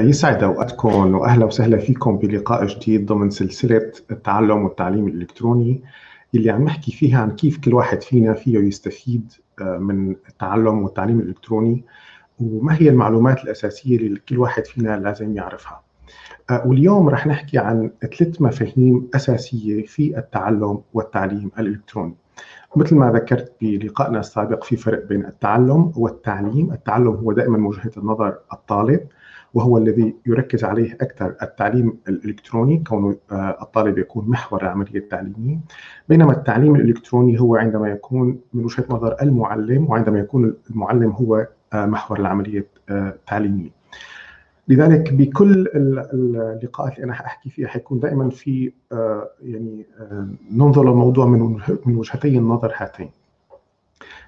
يسعد أوقاتكم واهلا وسهلا فيكم بلقاء جديد ضمن سلسلة التعلم والتعليم الإلكتروني اللي عم نحكي فيها عن كيف كل واحد فينا فيه يستفيد آه، من التعلم والتعليم الإلكتروني وما هي المعلومات الأساسية اللي كل واحد فينا لازم يعرفها. آه، واليوم رح نحكي عن ثلاث مفاهيم أساسية في التعلم والتعليم الإلكتروني. مثل ما ذكرت بلقائنا السابق في فرق بين التعلم والتعليم، التعلم هو دائما وجهة النظر الطالب وهو الذي يركز عليه أكثر التعليم الإلكتروني كون آه، الطالب يكون محور العملية التعليمية بينما التعليم الإلكتروني هو عندما يكون من وجهة نظر المعلم وعندما يكون المعلم هو آه، محور العملية آه، التعليمية. لذلك بكل اللقاءات اللي أنا حأحكي فيها حيكون دائما في يعني ننظر للموضوع من وجهتي النظر هاتين.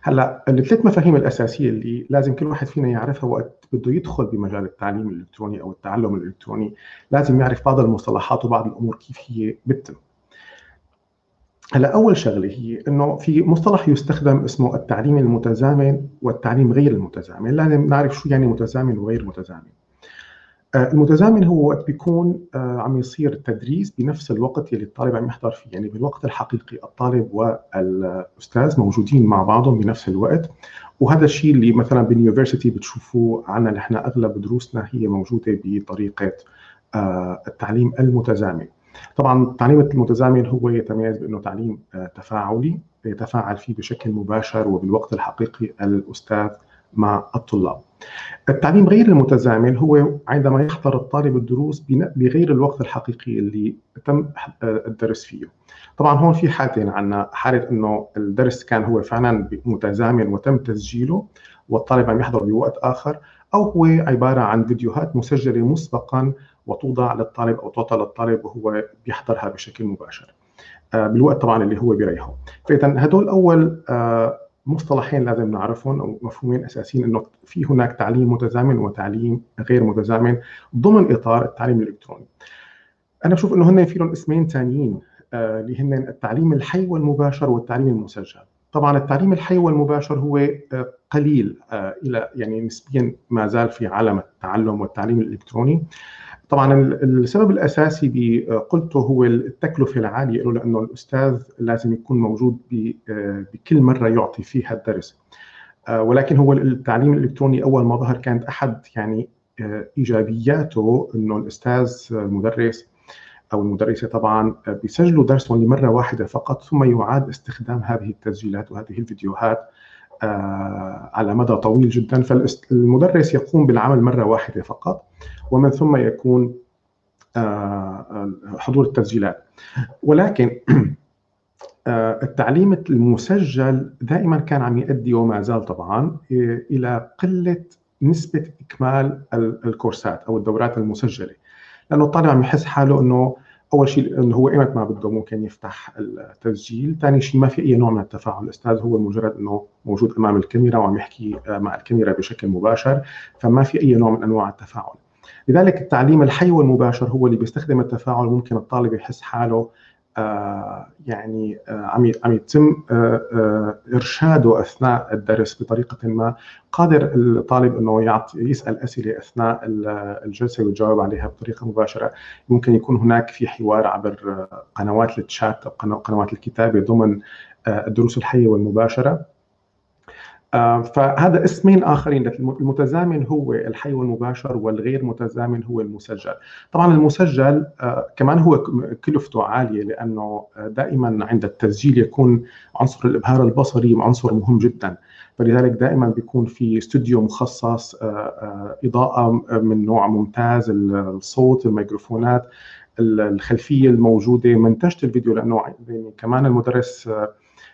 هلا الثلاث مفاهيم الأساسية اللي لازم كل واحد فينا يعرفها وقت بده يدخل بمجال التعليم الإلكتروني أو التعلم الإلكتروني لازم يعرف بعض المصطلحات وبعض الأمور كيف هي بتتم. هلا أول شغلة هي إنه في مصطلح يستخدم اسمه التعليم المتزامن والتعليم غير المتزامن. لازم نعرف شو يعني متزامن وغير متزامن. المتزامن هو وقت بيكون آه، عم يصير التدريس بنفس الوقت اللي الطالب عم يحضر فيه. يعني بالوقت الحقيقي الطالب والأستاذ موجودين مع بعضهم بنفس الوقت. وهذا الشيء اللي مثلا باليونيفرسيتي بتشوفوه عنا نحن أغلب دروسنا هي موجودة بطريقة آه، التعليم المتزامن. طبعا التعليم المتزامن هو يتميز بأنه تعليم تفاعلي يتفاعل فيه بشكل مباشر وبالوقت الحقيقي الأستاذ مع الطلاب. التعليم غير المتزامن هو عندما يحضر الطالب الدروس بغير الوقت الحقيقي اللي تم الدرس فيه. طبعا هون في حالتين عندنا حالة إنه الدرس كان هو فعلا متزامن وتم تسجيله والطالب عم يحضر بوقت آخر أو هو عبارة عن فيديوهات مسجلة مسبقا وتوضع للطالب أو تعطى للطالب وهو بيحضرها بشكل مباشر. آه، بالوقت طبعا اللي هو بيريحه. فاذا هدول أول آه، مصطلحين لازم نعرفهم أو مفهومين أساسيين إنه في هناك تعليم متزامن وتعليم غير متزامن ضمن إطار التعليم الإلكتروني. أنا بشوف إنه هن في لهم اسمين ثانيين آه، اللي هن التعليم الحي والمباشر والتعليم المسجل. طبعا التعليم الحي والمباشر هو آه، قليل آه، إلى يعني نسبيا ما زال في عالم التعلم والتعليم الإلكتروني طبعا السبب الأساسي قلته هو التكلفة العالية له لأنه الأستاذ لازم يكون موجود بكل مرة يعطي فيها الدرس. آه، ولكن هو التعليم الإلكتروني أول ما ظهر كانت أحد يعني آه، إيجابياته إنه الأستاذ المدرس أو المدرسة طبعا بيسجلوا درسهم لمرة واحدة فقط ثم يعاد استخدام هذه التسجيلات وهذه الفيديوهات على مدى طويل جدا فالمدرس يقوم بالعمل مرة واحدة فقط ومن ثم يكون آه، حضور التسجيلات. ولكن آه، التعليم المسجل دائما كان عم يؤدي وما زال طبعا إلى قلة نسبة إكمال الكورسات أو الدورات المسجلة. لأنه الطالب عم يحس حاله إنه أول شيء انه هو ايمت ما بده ممكن يفتح التسجيل، ثاني شيء ما في أي نوع من التفاعل، الأستاذ هو مجرد إنه موجود أمام الكاميرا وعم يحكي مع الكاميرا بشكل مباشر، فما في أي نوع من أنواع التفاعل. لذلك التعليم الحي والمباشر هو اللي بيستخدم التفاعل. ممكن الطالب يحس حاله يعني آه عم عم يتم آه آه ارشاده أثناء الدرس بطريقة ما. قادر الطالب أنه يعطي يسأل أسئلة أثناء الجلسة ويجاوب عليها بطريقة مباشرة. ممكن يكون هناك في حوار عبر قنوات الشات أو قنوات الكتابة ضمن الدروس الحية والمباشرة. فهذا اسمين آخرين المتزامن هو الحي والمباشر والغير متزامن هو المسجل. طبعا المسجل آه، كمان هو كلفته عالية لأنه آه، دائما عند التسجيل يكون عنصر الإبهار البصري عنصر مهم جدا. فلذلك دائما بيكون في استوديو مخصص إضاءة من نوع ممتاز الصوت الميكروفونات الخلفية الموجودة. منتجه الفيديو لأنه يعني كمان المدرس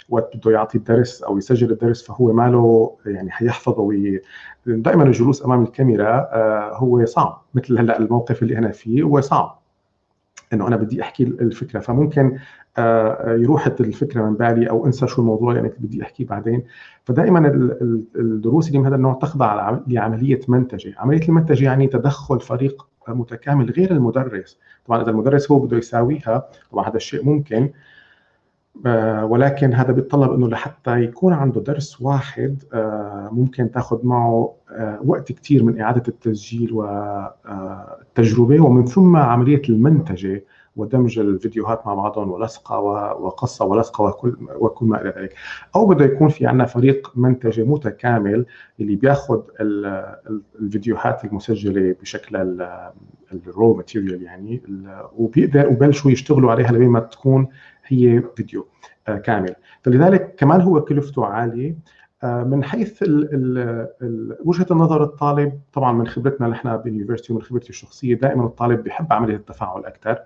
وقت بده يعطي الدرس أو يسجل الدرس فهو ماله يعني حيحفظه وي... دائما الجلوس أمام الكاميرا آه، هو صعب مثل هلأ الموقف اللي أنا فيه هو صعب. إنه أنا بدي أحكي الفكرة فممكن آه، يروح الفكرة من بالي أو انسى شو الموضوع اللي يعني بدي احكيه بعدين. فدائما الدروس اللي من هذا النوع تخضع لعملية منتجة، عملية المنتجة يعني تدخل فريق متكامل غير المدرس، طبعا إذا المدرس هو بده يساويها طبعا هذا الشيء ممكن آه، ولكن هذا بيتطلب إنه لحتى يكون عنده درس واحد آه، ممكن تاخذ معه وقت كثير من إعادة التسجيل والتجربه ومن ثم عملية المنتجة ودمج الفيديوهات مع بعضهم ولصقة وقصة ولصقة وكل وكل ما إلى ذلك. أو بده يكون في عندنا فريق منتجة متكامل اللي بياخذ الفيديوهات المسجلة بشكل ال raw material يعني وبيقدر وبلشوا يشتغلوا عليها لبين ما تكون هي فيديو آه، كامل. فلذلك كمان هو كلفته عالية آه، من حيث وجهة النظر الطالب طبعا من خبرتنا نحن بال university ومن خبرتي الشخصية دائما الطالب بيحب عملية التفاعل أكثر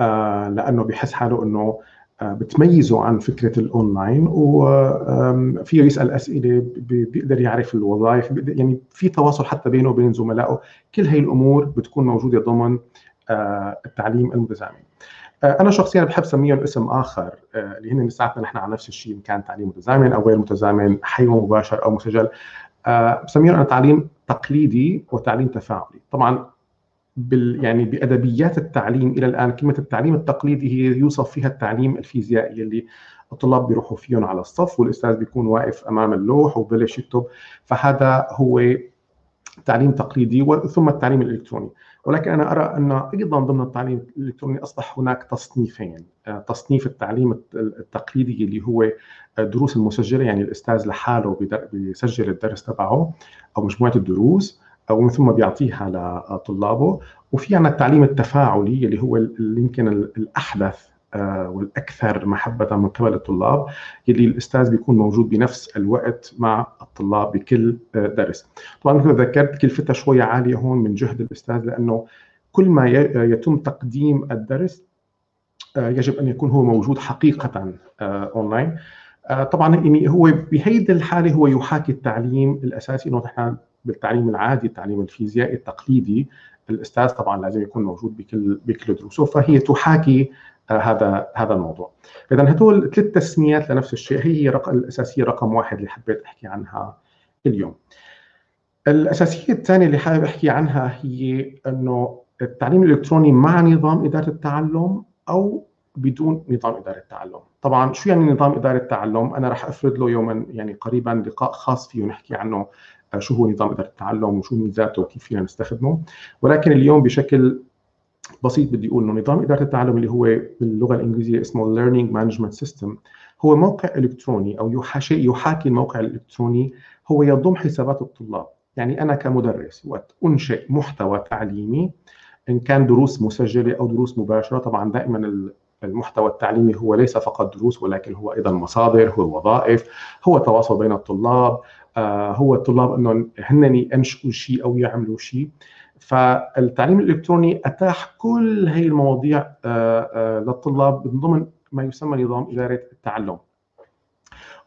آه، لأنه بحس حاله إنه بتميزه عن فكرة الأونلاين وفيه يسأل أسئلة بيقدر يعرف الوظائف يعني في تواصل حتى بينه وبين زملائه. كل هي الأمور بتكون موجودة ضمن التعليم المتزامن. أنا شخصيا بحب سميهم اسم آخر اللي هن لساتنا نحن على نفس الشيء إن كان تعليم متزامن أو غير متزامن حي ومباشر أو مسجل. بسميهم أنا تعليم تقليدي وتعليم تفاعلي. طبعا بال يعني بأدبيات التعليم إلى الآن كلمة التعليم التقليدي هي يوصف فيها التعليم الفيزيائي اللي الطلاب بيروحوا فيهم على الصف والأستاذ بيكون واقف أمام اللوح وبلش يكتب. فهذا هو تعليم تقليدي ثم التعليم الإلكتروني. ولكن أنا أرى أن أيضا ضمن التعليم الإلكتروني أصبح هناك تصنيفين. تصنيف التعليم التقليدي اللي هو الدروس المسجلة يعني الأستاذ لحاله بيسجل الدرس تبعه أو مجموعة الدروس ومن ثم بيعطيها لطلابه. وفي عنا التعليم التفاعلي اللي هو يمكن الأحدث آه، والأكثر محبة من قبل الطلاب اللي الأستاذ بيكون موجود بنفس الوقت مع الطلاب بكل آه، درس. طبعا مثل ذكرت كلفتها شوية عالية هون من جهد الأستاذ لأنه كل ما يتم تقديم الدرس آه، يجب أن يكون هو موجود حقيقة اونلاين. طبعا يعني هو بهيدي الحالة هو يحاكي التعليم الأساسي إنه نحن بالتعليم العادي التعليم الفيزيائي التقليدي الأستاذ طبعا لازم يكون موجود بكل بكل دروسه فهي تحاكي آه، هذا هذا الموضوع. اذا هدول ثلاث تسميات لنفس الشيء هي رقم الأساسية رقم واحد اللي حبيت أحكي عنها اليوم. الأساسية الثانية اللي حابب أحكي عنها هي إنه التعليم الإلكتروني مع نظام إدارة التعلم أو بدون نظام إدارة التعلم. طبعا شو يعني نظام إدارة التعلم؟ أنا راح أفرد له يوما يعني قريبا لقاء خاص فيه ونحكي عنه شو هو نظام إدارة التعلم وشو ميزاته وكيف فينا نستخدمه. ولكن اليوم بشكل بسيط بدي أقول إنه نظام إدارة التعلم اللي هو باللغة الإنجليزية اسمه Learning Management System هو موقع إلكتروني أو يحاكي يحاكي الموقع الإلكتروني هو يضم حسابات الطلاب. يعني أنا كمدرس وقت أنشئ محتوى تعليمي إن كان دروس مسجلة أو دروس مباشرة طبعا دائما المحتوى التعليمي هو ليس فقط دروس ولكن هو أيضا مصادر هو وظائف هو تواصل بين الطلاب آه، هو الطلاب انه هن ينشئوا شيء أو يعملوا شيء. فالتعليم الإلكتروني أتاح كل هي المواضيع آه، آه، للطلاب من ضمن ما يسمى نظام إدارة التعلم.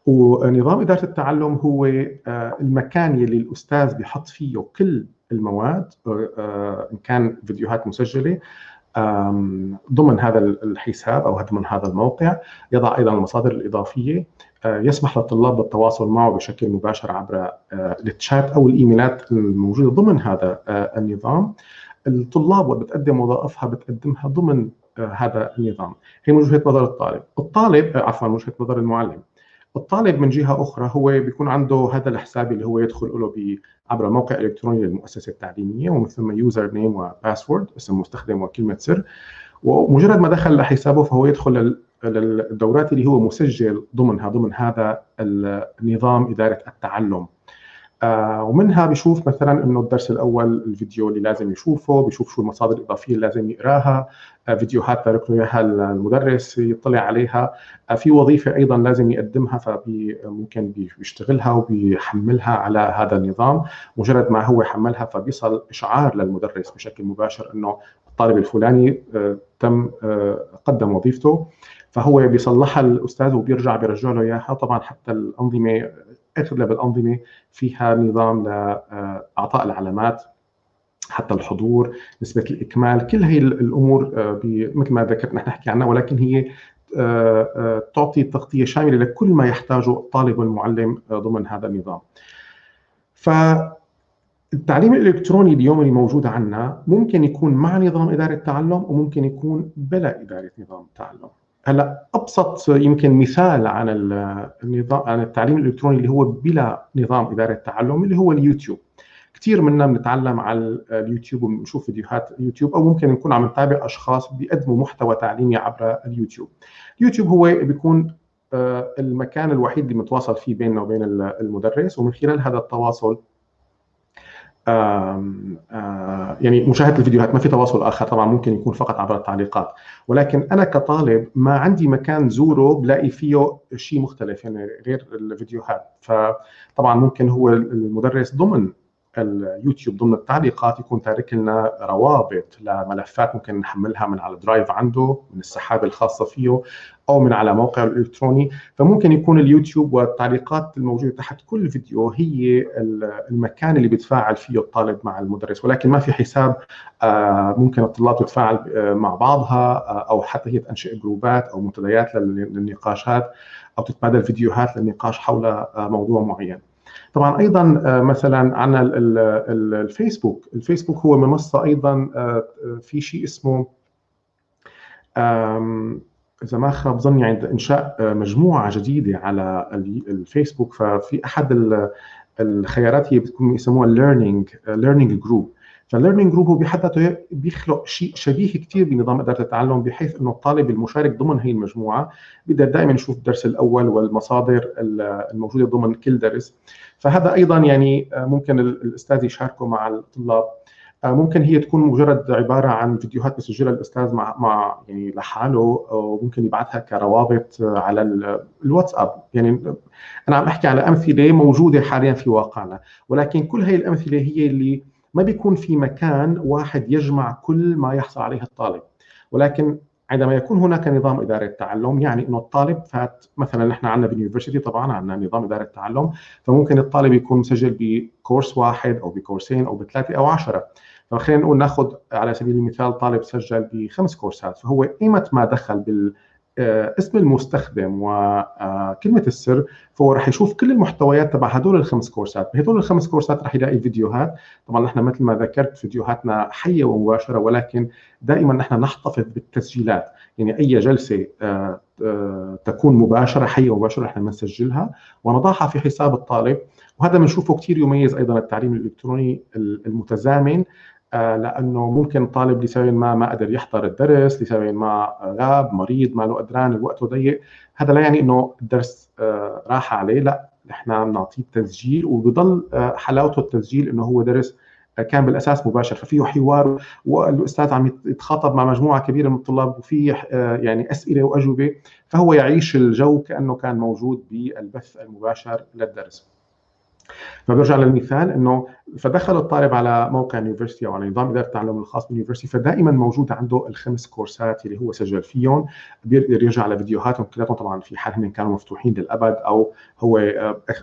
ونظام إدارة التعلم هو المكان يلي الأستاذ بيحط فيه كل المواد إن كان فيديوهات مسجلة ضمن هذا الحساب أو ضمن هذا الموقع يضع أيضا المصادر الإضافية. آه، يسمح للطلاب بالتواصل معه بشكل مباشر عبر آه، التشات أو الإيميلات الموجودة ضمن هذا آه، النظام. الطلاب وبتقدم وظائفها بتقدمها ضمن هذا النظام. هي من وجهة نظر الطالب. الطالب عفوا وجهة نظر المعلم. الطالب من جهة أخرى هو بيكون عنده هذا الحساب اللي هو يدخل له عبر موقع إلكتروني للمؤسسة التعليمية ومن ثم يوزر نيم وباسورد اسم مستخدم وكلمة سر. ومجرد ما دخل لحسابه فهو يدخل للدورات اللي هو مسجل ضمنها ضمن هذا النظام إدارة التعلم. آه ومنها بشوف مثلا إنه الدرس الأول الفيديو اللي لازم يشوفه بشوف شو المصادر الإضافية اللي لازم يقراها آه فيديوهات تارك له إياها المدرس يطلع عليها آه في وظيفة أيضا لازم يقدمها فممكن بيشتغلها وبيحملها على هذا النظام. مجرد ما هو حملها فبيصل إشعار للمدرس بشكل مباشر إنه الطالب الفلاني تم قدم وظيفته. فهو بيصلحها الأستاذ وبيرجع بيرجع له إياها. طبعا حتى الأنظمة اغلب الانظمه فيها نظام لاعطاء العلامات حتى الحضور نسبة الإكمال كل هي الأمور آه، مثل ما ذكرت نحن نحكي عنها ولكن هي آه، آه، تعطي تغطية شاملة لكل ما يحتاجه الطالب والمعلم ضمن هذا النظام. فالتعليم الإلكتروني اليوم اللي موجود عندنا ممكن يكون مع نظام إدارة التعلم وممكن يكون بلا إدارة نظام التعلم. هلا أبسط يمكن مثال عن النظام عن التعليم الإلكتروني اللي هو بلا نظام إدارة تعلم اللي هو اليوتيوب. كثير منا بنتعلم على اليوتيوب وبنشوف فيديوهات اليوتيوب أو ممكن نكون عم نتابع أشخاص بيقدموا محتوى تعليمي عبر اليوتيوب. اليوتيوب هو بيكون آه، المكان الوحيد اللي متواصل فيه بيننا وبين المدرس ومن خلال هذا التواصل يعني مشاهدة الفيديوهات ما في تواصل آخر طبعا ممكن يكون فقط عبر التعليقات. ولكن أنا كطالب ما عندي مكان زوره بلاقي فيه شيء مختلف يعني غير الفيديوهات. فطبعا ممكن هو المدرس ضمن اليوتيوب ضمن التعليقات يكون تارك لنا روابط لملفات ممكن نحملها من على الدرايف عنده من السحابة الخاصة فيه أو من على موقعه الإلكتروني. فممكن يكون اليوتيوب والتعليقات الموجودة تحت كل فيديو هي المكان اللي بيتفاعل فيه الطالب مع المدرس. ولكن ما في حساب آه، ممكن الطلاب تتفاعل آه، مع بعضها آه، أو حتى هي تنشئ جروبات أو منتديات للنقاشات أو تتبادل فيديوهات للنقاش حول موضوع معين. طبعا أيضا آه، مثلا عندنا الفيسبوك. الفيسبوك هو منصة أيضا آه، في شيء اسمه إذا ما خاب ظني عند إنشاء آه، مجموعة جديدة على الفيسبوك. ففي أحد الخيارات هي بتكون يسموها learning learning group فال learning group هو بحد ذاته بيخلق شيء شبيه كثير بنظام إدارة التعلم بحيث إنه الطالب المشارك ضمن هي المجموعة بيقدر دائما يشوف الدرس الأول والمصادر الموجودة ضمن كل درس. فهذا أيضا يعني آه، ممكن الأستاذ يشاركه مع الطلاب. آه، ممكن هي تكون مجرد عبارة عن فيديوهات بيسجلها الأستاذ مع مع يعني لحاله وممكن يبعثها كروابط على الواتساب. يعني أنا عم أحكي على أمثلة موجودة حاليا في واقعنا. ولكن كل هي الأمثلة هي اللي ما بيكون في مكان واحد يجمع كل ما يحصل عليه الطالب. ولكن عندما يكون هناك نظام إدارة تعلم يعني إنه الطالب فات مثلا نحن عندنا باليونيفرستي طبعا عندنا نظام إدارة تعلم فممكن الطالب يكون مسجل بكورس واحد أو بكورسين أو بثلاثة أو عشرة. فخلينا نقول ناخذ على سبيل المثال طالب سجل بخمس كورسات فهو قيمة ما دخل بال اسم المستخدم وكلمه السر فهو راح يشوف كل المحتويات تبع هدول الخمس كورسات. بهدول الخمس كورسات راح يلاقي فيديوهات. طبعا نحن مثل ما ذكرت فيديوهاتنا حية ومباشرة ولكن دائما نحن نحتفظ بالتسجيلات. يعني أي جلسة آه، آه، تكون مباشرة حية ومباشرة نحن بنسجلها. ونضعها في حساب الطالب. وهذا بنشوفه كثير يميز أيضا التعليم الإلكتروني المتزامن. آه، لأنه ممكن طالب لسبب ما ما قدر يحضر الدرس لسبب ما غاب مريض ما له قدران الوقت ضيق. هذا لا يعني إنه الدرس آه، راح عليه لا. نحن بنعطيه تسجيل وبضل آه، حلاوته التسجيل إنه هو درس كان بالأساس مباشر. ففيه حوار والأستاذ عم يتخاطب مع مجموعة كبيرة من الطلاب وفي يعني أسئلة وأجوبة. فهو يعيش الجو كأنه كان موجود بالبث المباشر للدرس. فبرجع للمثال إنه فدخل الطالب على موقع ال university أو على نظام إدارة التعلم الخاص بال university فدائما موجود عنده الخمس كورسات اللي هو سجل فيهم. بيقدر يرجع لفيديوهاتهم كلهم طبعا في حال هم كانوا مفتوحين للأبد أو هو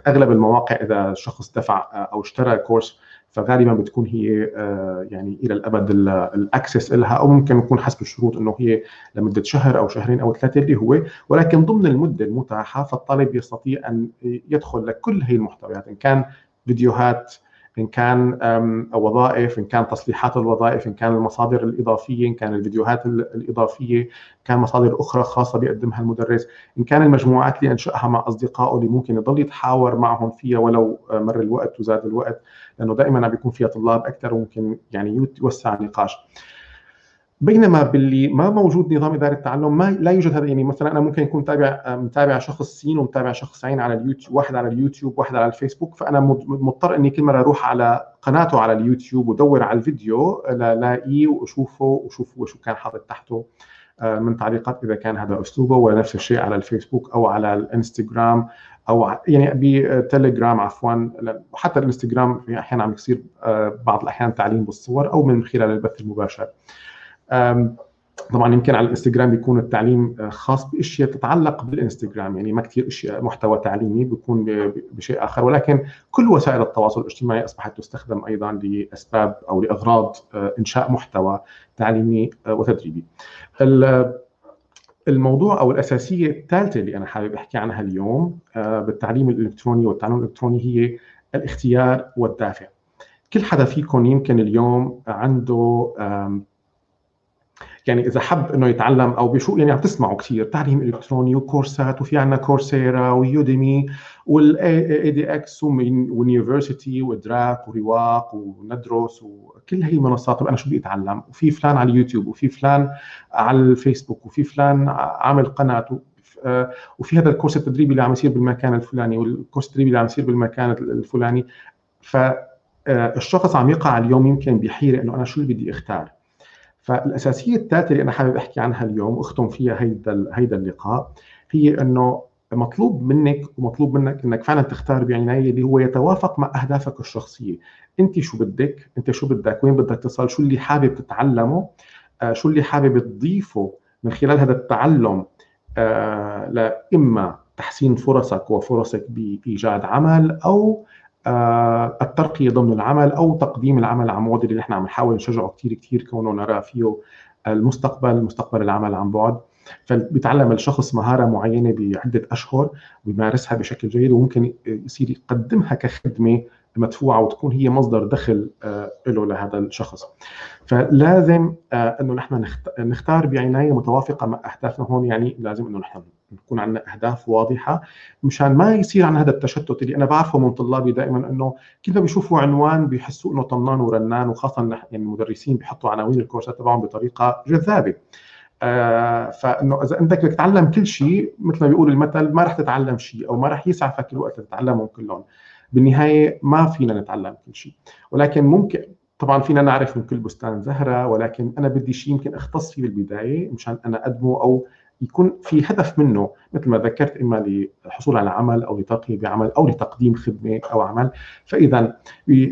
أغلب المواقع إذا الشخص دفع أو اشترى كورس فغالبا بتكون هي آه، يعني إلى الأبد الأكسس لها أو ممكن يكون حسب الشروط إنه هي لمدة شهر أو شهرين أو ثلاثة اللي هو. ولكن ضمن المدة المتاحة فالطالب يستطيع أن يدخل لكل هي المحتويات إن كان فيديوهات ان كان وظائف إن كان تصليحات الوظائف إن كان المصادر الإضافية إن كان الفيديوهات الإضافية إن كان مصادر أخرى خاصة بيقدمها المدرس إن كان المجموعات اللي أنشأها مع أصدقائه اللي ممكن يضل يتحاور معهم فيها ولو آه، مر الوقت وزاد الوقت لأنه دائما بيكون فيها طلاب أكثر وممكن يعني يوسع النقاش. بينما باللي ما موجود نظام إدارة التعلم ما لا يوجد هذا. يعني مثلا أنا ممكن يكون متابع متابع شخص سين ومتابع شخص عين على اليوتيوب واحد على اليوتيوب واحد على الفيسبوك فأنا مضطر إني كل مرة أروح على قناته على اليوتيوب ودور على الفيديو لاقيه وأشوفه وأشوف شو كان حاطط تحته آه، من تعليقات إذا كان هذا أسلوبه ونفس الشيء على الفيسبوك أو على الإنستغرام أو يعني بتليجرام عفوا وحتى الإنستغرام أحيانا عم يصير آه، بعض الأحيان تعليم بالصور أو من خلال البث المباشر. طبعا يمكن على الإنستغرام بيكون التعليم آه، خاص بأشياء تتعلق بالإنستغرام يعني ما كثير إشياء محتوى تعليمي بيكون بشيء آخر ولكن كل وسائل التواصل الاجتماعي أصبحت تستخدم أيضا لأسباب أو لإغراض آه، إنشاء محتوى تعليمي آه، وتدريبي. الموضوع أو الأساسية الثالثة اللي أنا حابب أحكي عنها اليوم بالتعليم الإلكتروني والتعلم الإلكتروني هي الاختيار والدافع. كل حدا فيكم يمكن اليوم عنده يعني إذا حب إنه يتعلم أو بشو يعني عم تسمعوا كثير تعليم إلكتروني وكورسات وفي عندنا Coursera و Udemy وال edX و University وإدراك ورواق وندرس وكل هي المنصات طب أنا شو بدي أتعلم؟ وفي فلان على اليوتيوب وفي فلان على الفيسبوك وفي فلان عامل قناة. وفي هذا الكورس التدريبي اللي عم يصير بالمكان الفلاني والكورس التدريبي اللي عم يصير بالمكان الفلاني. فالشخص عم يقع اليوم يمكن بحيرة إنه أنا شو اللي بدي أختار؟ فالأساسية الثالثه اللي أنا حابب أحكي عنها اليوم وأختم فيها هيدا هيدا اللقاء هي إنه مطلوب منك ومطلوب منك إنك فعلا تختار بعناية اللي هو يتوافق مع أهدافك الشخصية، أنت شو بدك؟ أنت شو بدك؟ وين بدك تصل؟ شو اللي حابب تتعلمه؟ آه شو اللي حابب تضيفه من خلال هذا التعلم آه لاما تحسين فرصك وفرصك بإيجاد عمل أو الترقيه ضمن العمل أو تقديم العمل عن بعد اللي نحن عم نحاول نشجعه كثير كثير كونه نرى فيه المستقبل مستقبل العمل عن بعد فبيتعلم الشخص مهارة معينة بعدة أشهر ويمارسها بشكل جيد وممكن يصير يقدمها كخدمة مدفوعة وتكون هي مصدر دخل آه، له لهذا الشخص. فلازم آه، إنه نحن نختار بعنايه متوافقة مع أهدافنا هون يعني لازم إنه نحن نكون عندنا أهداف واضحة مشان ما يصير عن هذا التشتت اللي أنا بعرفه من طلابي دائما إنه كل ما بيشوفوا عنوان بيحسوا إنه طنان ورنان وخاصة يعني المدرسين بيحطوا عناوين الكورسات تبعهم بطريقة جذابة. آه فإنه إذا أنت بدك تتعلم كل شيء مثل ما بيقول المثل ما رح تتعلم شيء أو ما رح يسعفك الوقت تتعلمهم كلهم بالنهاية ما فينا نتعلم كل شيء ولكن ممكن طبعا فينا نعرف من كل بستان زهرة ولكن أنا بدي شيء يمكن أختص فيه بالبداية مشان أنا اقدمه أو يكون في هدف منه مثل ما ذكرت إما للحصول على عمل أو لترقية بعمل أو لتقديم خدمة أو عمل. فاذا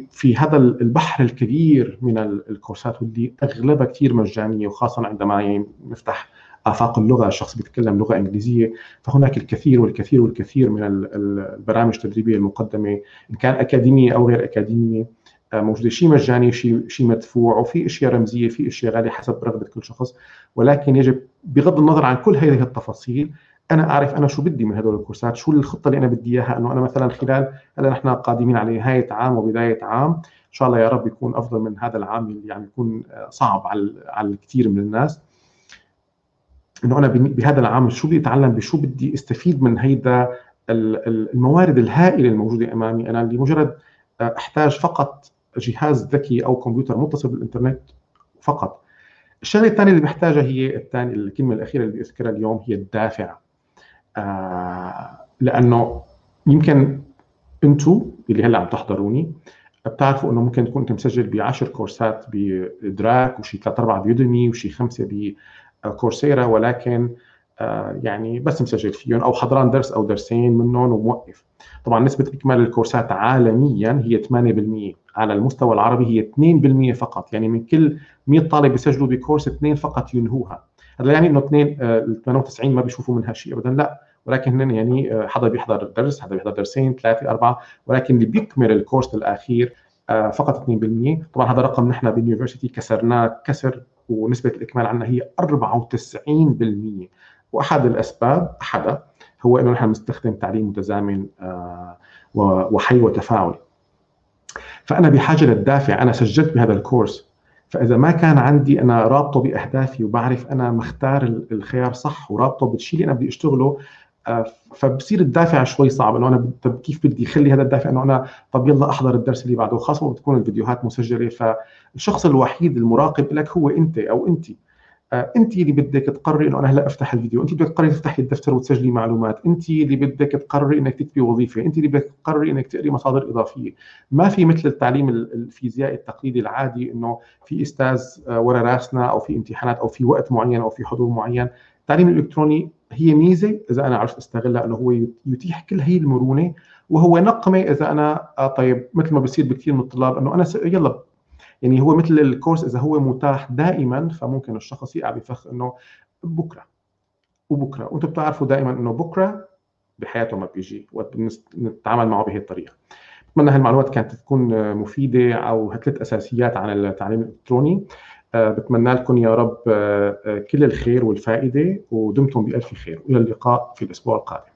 في هذا البحر الكبير من الكورسات واللي أغلبها كثير مجانية وخاصه عندما يعني نفتح آفاق اللغة الشخص بيتكلم لغة إنجليزية فهناك الكثير والكثير والكثير من البرامج التدريبية المقدمة إن كان أكاديمية أو غير أكاديمية. موجودة. شيء مجاني شيء شيء مدفوع وفي أشياء رمزية في أشياء غالية حسب رغبة كل شخص. ولكن يجب بغض النظر عن كل هذه التفاصيل أنا أعرف أنا شو بدي من هدول الكورسات شو الخطة اللي أنا بدي إياها إنه أنا مثلا خلال هلا نحن قادمين على نهايه عام وبداية عام إن شاء الله يا رب يكون أفضل من هذا العام اللي يعني يكون صعب على على الكثير من الناس. إنه أنا بهذا العام شو بدي أتعلم بشو بدي أستفيد من هيدا الموارد الهائلة الموجودة أمامي. أنا لمجرد أحتاج فقط جهاز ذكي أو كمبيوتر متصل بالإنترنت فقط. الشغلة الثانية اللي بحتاجها هي الثانية الكلمة الأخيرة اللي بدي اذكرها اليوم هي الدافع. آه لأنه يمكن أنتم اللي هلأ عم تحضروني بتعرفوا إنه ممكن تكون أنت مسجل ب 10 كورسات بادراك وشي ثلاث أربع بيودمي وشي خمسة ب Coursera ولكن آه يعني بس مسجل فيهم أو حضران درس أو درسين منهم وموقف. طبعا نسبة إكمال الكورسات عالميا هي 8% على المستوى العربي هي 2% فقط. يعني من كل 100 طالب بيسجلوا بكورس اثنين فقط ينهوها. هذا يعني إنه اثنين ال 98 ما بيشوفوا منها شيء ابدا لا. ولكن يعني آه، حدا بيحضر درس حدا بيحضر درسين ثلاثة أربعة. ولكن اللي بيكمل الكورس للأخير آه، فقط 2% طبعا هذا رقم نحن بال university كسرناه كسر ونسبة الإكمال عندنا هي 94% وأحد الأسباب احدها هو إنه نحن بنستخدم تعليم متزامن آه، وحي وتفاعلي فأنا بحاجة للدافع أنا سجلت بهذا الكورس. فإذا ما كان عندي أنا رابطه بأهدافي وبعرف أنا مختار الخيار صح ورابطه بالشيء اللي أنا بدي أشتغله آه، فبصير الدافع شوي صعب. إنه أنا طب كيف بدي أخلي هذا الدافع؟ إنه أنا طب يلا أحضر الدرس اللي بعده. خاصة بتكون الفيديوهات مسجلة. فالشخص الوحيد المراقب لك هو أنت أو انت انت اللي بدك تقرري إنه أنا هلا أفتح الفيديو انت بدك تقرري تفتحي الدفتر وتسجلي معلومات انت اللي بدك تقرري إنك تكتبي وظيفة انت اللي بدك تقرري إنك تقري مصادر إضافية. ما في مثل التعليم الفيزيائي التقليدي العادي إنه في أستاذ آه، ورا راسنا أو في امتحانات أو في وقت معين أو في حضور معين. التعليم الإلكتروني هي ميزة إذا أنا عرفت أستغلها إنه هو يتيح كل هي المرونة وهو نقمة إذا أنا آه، طيب مثل ما بصير بكثير من الطلاب إنه أنا يلا يعني هو مثل الكورس إذا هو متاح دائما فممكن الشخص يقع بفخ إنه بكرة. وبكرة. وأنتم بتعرفوا دائما إنه بكرة بحياته ما بيجي وقت نتعامل معه بهي الطريقة. بتمنى هالمعلومات كانت تكون مفيدة أو ثلاث أساسيات عن التعليم الإلكتروني. آه، بتمنى لكم يا رب آه، آه، كل الخير والفائدة ودمتم بألف خير. والى اللقاء في الأسبوع القادم.